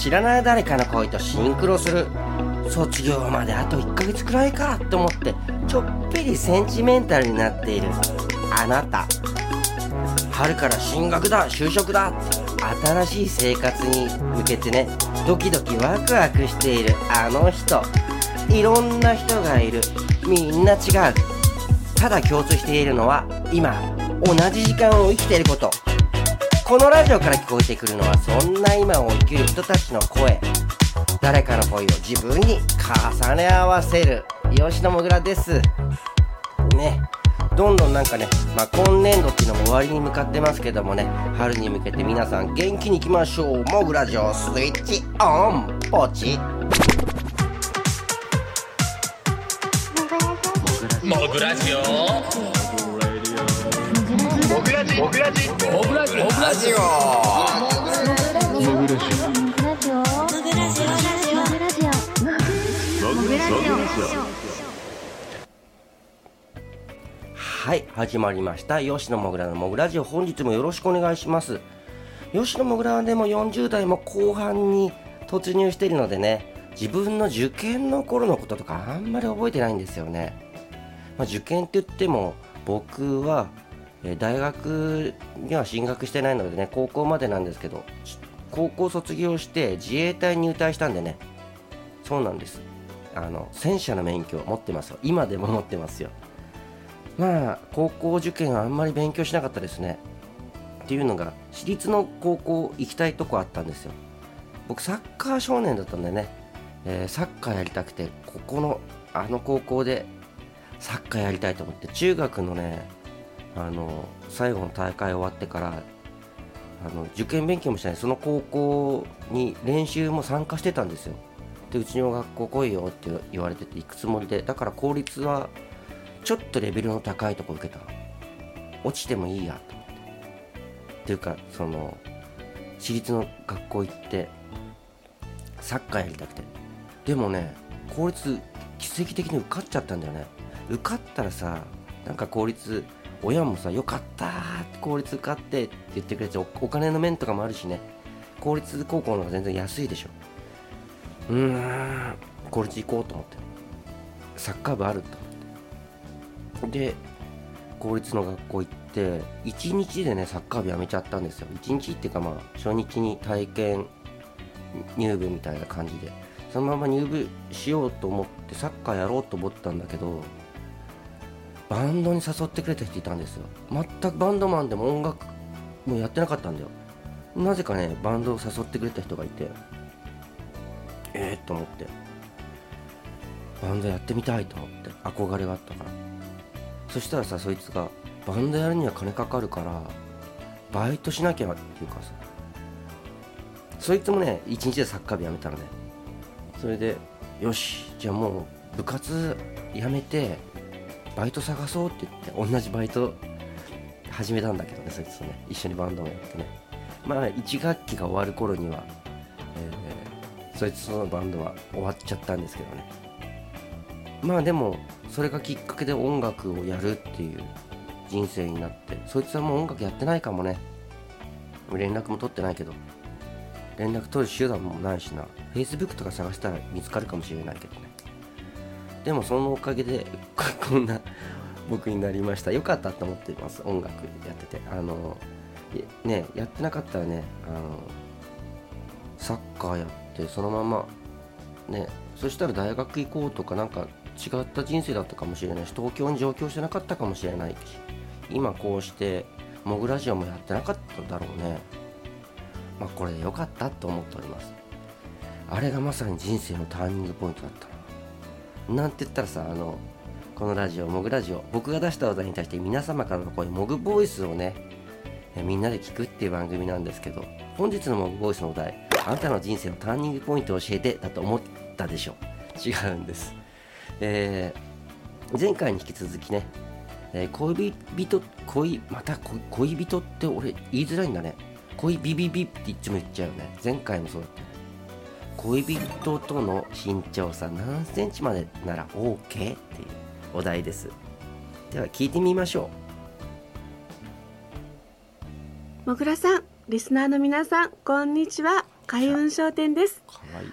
知らない誰かの恋とシンクロする。卒業まであと1ヶ月くらいかと思ってちょっぴりセンチメンタルになっている。あなた。春から進学だ就職だ。新しい生活に向けてね。ドキドキワクワクしている。あの人。いろんな人がいる。みんな違う。ただ共通しているのは今同じ時間を生きていること。このラジオから聞こえてくるのはそんな今を生きる人たちの声。誰かの声を自分に重ね合わせる。吉野もぐらです。ね。どんどんなんかね、まあ、今年度っていうのも終わりに向かってますけどもね。春に向けて皆さん元気にいきましょう。もぐラジオスイッチオンポチ。もぐラジオモグラジ。オモグラジ。モグラジ。モグラジモグラジオはい始まりました。吉野もぐらのもぐラジオ本日もよろしくお願いします。吉野もぐらはでも40代も後半に突入しているのでね自分の受験の頃のこととかあんまり覚えてないんですよね、まあ、受験って言っても僕はえ大学には進学してないのでね高校までなんですけど高校卒業して自衛隊に入隊したんでねそうなんです。あの戦車の免許を持ってますよ。今でも持ってますよ。まあ高校受験はあんまり勉強しなかったですね。っていうのが私立の高校行きたいとこあったんですよ。僕サッカー少年だったんでね、えーサッカーやりたくてここのあの高校でサッカーやりたいと思って中学のねあの最後の大会終わってからあの受験勉強もしない。その高校に練習も参加してたんですよ。でうちの学校来いよって言われてて行くつもりで。だから公立はちょっとレベルの高いとこ受けた。落ちてもいいやと思って。っていうかその私立の学校行ってサッカーやりたくて。でもね公立奇跡的に受かっちゃったんだよね。受かったらさなんか公立親もさよかった公立受かってって言ってくれておお金の面とかもあるしね。公立高校の方が全然安いでしょ。うーん公立行こうと思って。サッカー部あると思って。で公立の学校行って1日でねサッカー部やめちゃったんですよ。1日っていうかまあ初日に体験入部みたいな感じで。そのまま入部しようと思ってサッカーやろうと思ったんだけどバンドに誘ってくれた人いたんですよ。全くバンドマンでも音楽もやってなかったんだよ。なぜかねバンドを誘ってくれた人がいてええー、と思って。バンドやってみたいと思って憧れがあったから。そしたらさそいつがバンドやるには金かかるからバイトしなきゃっていうかさ。そいつもね一日でサッカー部やめたのね。それでよしじゃあもう部活やめてバイト探そうって言って同じバイト始めたんだけどねそいつとね一緒にバンドもやってね。まあ1学期が終わる頃には、えーそいつとのバンドは終わっちゃったんですけどね。まあでもそれがきっかけで音楽をやるっていう人生になってそいつはもう音楽やってないかもね。連絡も取ってないけど連絡取る手段もないしな。Facebook とか探したら見つかるかもしれないけどね。でもそのおかげで こんな僕になりました。よかったと思っています。音楽やってて。あのねやってなかったらねあのサッカーやってそのままねそしたら大学行こうとかなんか違った人生だったかもしれないし東京に上京してなかったかもしれないし今こうしてモグラジオもやってなかっただろうね。まあこれで良かったと思っております。あれがまさに人生のターニングポイントだったななんて言ったらさあのこのラジオモグラジオ僕が出したお題に対して皆様からの声モグボイスをねみんなで聞くっていう番組なんですけど本日のモグボイスのお題あなたの人生のターニングポイントを教えてだと思ったでしょ違うんです。えー前回に引き続きね、えー恋人恋また恋恋人って俺言いづらいんだね。恋ビビビっていつも言っちゃうよね。前回もそうだった恋人との身長差何センチまでなら OK っていうお題です。では聞いてみましょもぐらさん、リスナーの皆さん、こんにちは。開運商店です。かわいい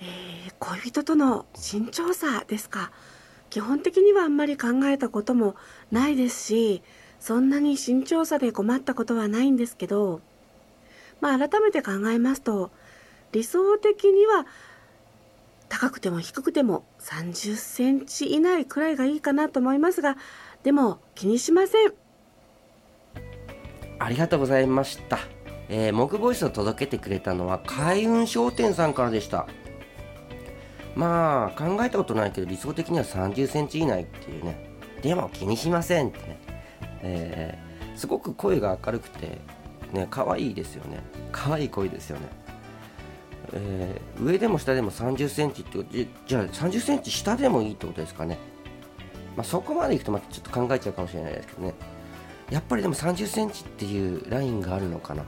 えー恋人との身長差ですか。基本的にはあんまり考えたこともないですしそんなに身長差で困ったことはないんですけどまあ改めて考えますと理想的には高くても低くても30センチ以内くらいがいいかなと思いますがでも気にしませんありがとうございました。えー、モグボイスを届けてくれたのは開運商店さんからでした。まあ、考えたことないけど理想的には30センチ以内っていうね。でも気にしませんってね。えー、すごく声が明るくて、ね、可愛いですよね。可愛い声ですよね。えー上でも下でも30センチってことじじゃあ30センチ下でもいいってことですかね。まあ、そこまでいくとまたちょっと考えちゃうかもしれないですけどね。やっぱりでも30センチっていうラインがあるのかな。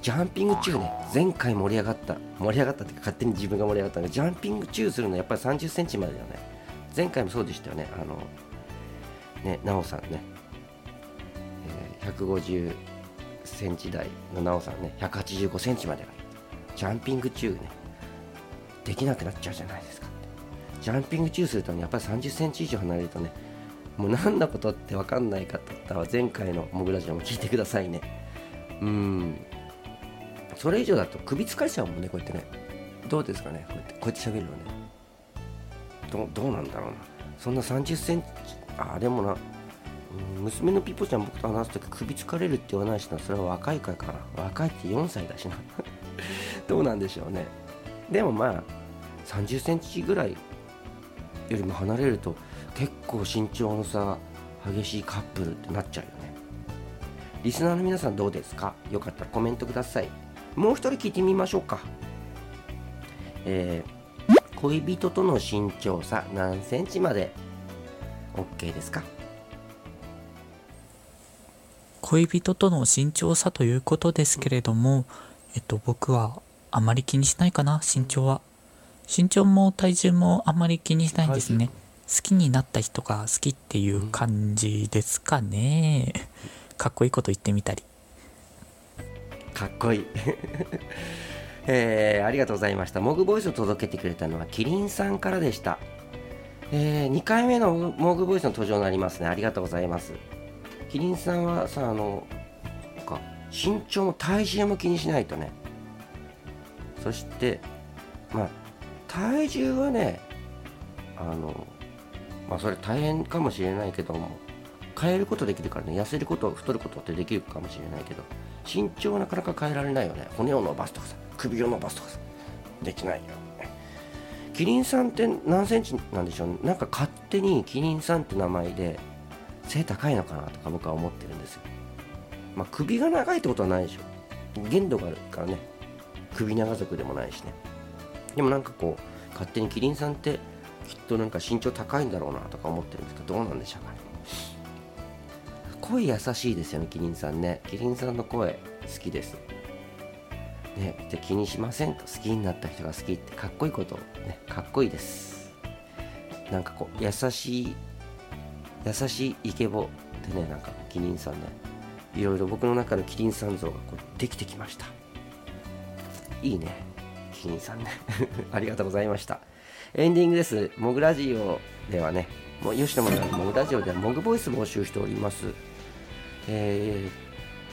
ジャンピング中ね、前回盛り上がった、盛り上がったっていうか勝手に自分が盛り上がったのが、ジャンピング中するのはやっぱり30センチまでだよね。前回もそうでしたよね。あの、ね、なおさんね、えー150センチ台のなおさんね、185センチまでが。ジャンピング中ね、できなくなっちゃうじゃないですか。ジャンピング中するとね、やっぱり30センチ以上離れるとね、もう何のことって分かんない方は前回のモグラジオも聞いてくださいね。うん。それ以上だと首疲れちゃうもんね、こうやってね。どうですかね、こうやってこうやって喋るのね。どうどうなんだろうな。そんな30センチ、あ、でもな、娘のピポちゃん僕と話すとき首疲れるって言わないしな、それは若いからかな。若いって4歳だしな。どうなんでしょうね。でもまあ、30センチぐらいよりも離れると結構身長の差激しいカップルってなっちゃうよね。リスナーの皆さんどうですか？よかったらコメントください。もう一人聞いてみましょうか。えー恋人との身長差何センチまで？OK ですか？恋人との身長差ということですけれども、えっと、僕はあまり気にしないかな、身長は。身長も体重もあまり気にしないんですね。好きになった人が好きっていう感じですかね。かっこいいこと言ってみたり。かっこいい えーありがとうございましたモグボイスを届けてくれたのはキリンさんからでしたえー、2回目のモグボイスの登場になりますねありがとうございますキリンさんはさあの身長も体重も気にしないとねそしてまあ体重はねあのまあそれ大変かもしれないけども変えることできるからね痩せること太ることってできるかもしれないけど身長はなかなか変えられないよね。骨を伸ばすとかさ首を伸ばすとかさできないよキリンさんって何センチなんでしょうね。なんか勝手にキリンさんって名前で背高いのかなとか僕は思ってるんですよ。まあ首が長いってことはないでしょ。限度があるからね。首長族でもないしね。でもなんかこう勝手にキリンさんってきっとなんか身長高いんだろうなとか思ってるんですけどどうなんでしょうかね。声優しいですよねキリンさんね。キリンさんの声好きです。ねで気にしませんと好きになった人が好きってかっこいいことねかっこいいです。なんかこう優しい優しいイケボでねなんかキリンさんねいろいろ僕の中のキリンさん像がこうできてきました。いいね。キリンさんね。ありがとうございました。エンディングです。モグラジオではねもう吉野モグラのモグラジオではモグボイス募集しております。え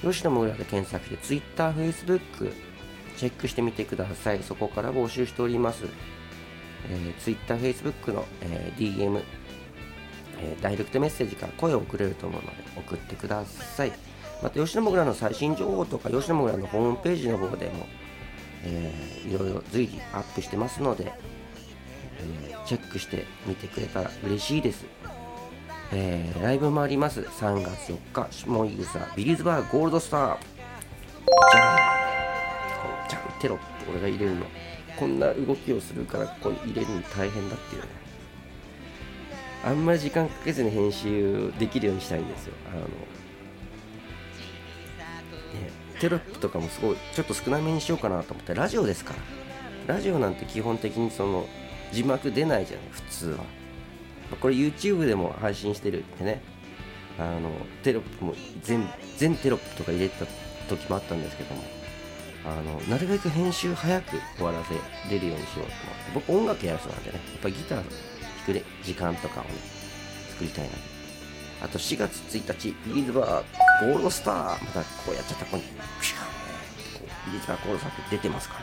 ー、吉野モグラで検索して Twitter、Facebook チェックしてみてください。そこから募集しております、えー、Twitter、Facebook の、えー DM えーダイレクトメッセージから声を送れると思うので送ってください。また吉野もぐらの最新情報とか吉野もぐらのホームページの方でも、えーいろいろ随時アップしてますので、えーチェックしてみてくれたら嬉しいです、えーライブもあります。3月4日下井草ビリーズバーゴールドスター。じゃんじゃんテロップ俺が入れるの。こんな動きをするからここに入れるの大変だっていうね。あんまり時間かけずに編集できるようにしたいんですよ。あの、ね、テロップとかもすごい、ちょっと少なめにしようかなと思って、ラジオですから。ラジオなんて基本的にその、字幕出ないじゃない、普通は。これ YouTube でも配信してるってね、あの、テロップも全、全テロップとか入れてた時もあったんですけども、あのなるべく編集早く終わらせれるようにしようと思って。僕音楽やる人なんでね。やっぱギター弾くね時間とかをね作りたいなあと4月1日ビーズバーゴールドスターまたこうやっちゃったここにピューンこうビーズバーゴールドスターって出てますか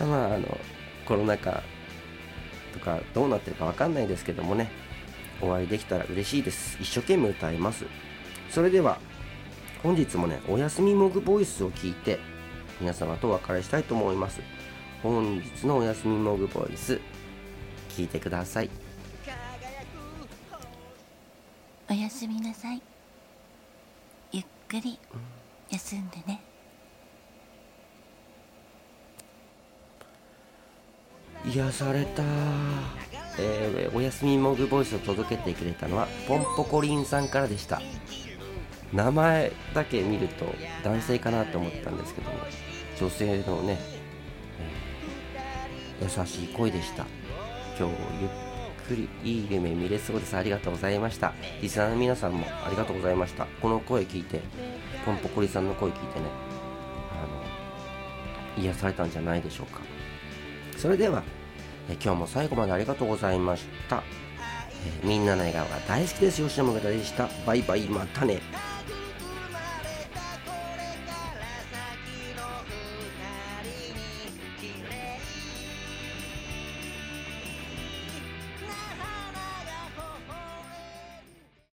らまああのコロナ禍とかどうなってるかわかんないですけどもねお会いできたら嬉しいです一生懸命歌いますそれでは本日もねおやすみモグボイスを聞いて皆様とお別れしたいと思います本日のおやすみモグボイス聞いてくださいおやすみなさい。くり休んでね。癒された。えーおやすみモグボイスを届けてくれたのはポンポコリンさんからでした。名前だけ見ると男性かなと思ったんですけども女性のね、えー優しい声でした。今日ゆっくりいい夢見れそうです。ありがとうございました。リスナーの皆さんもありがとうございました。この声聞いてポンポコリさんの声聞いてね。あの癒されたんじゃないでしょうか。それでは、え今日も最後までありがとうございました、えみんなの笑顔が大好きです。吉野村でした。バイバイ。またね。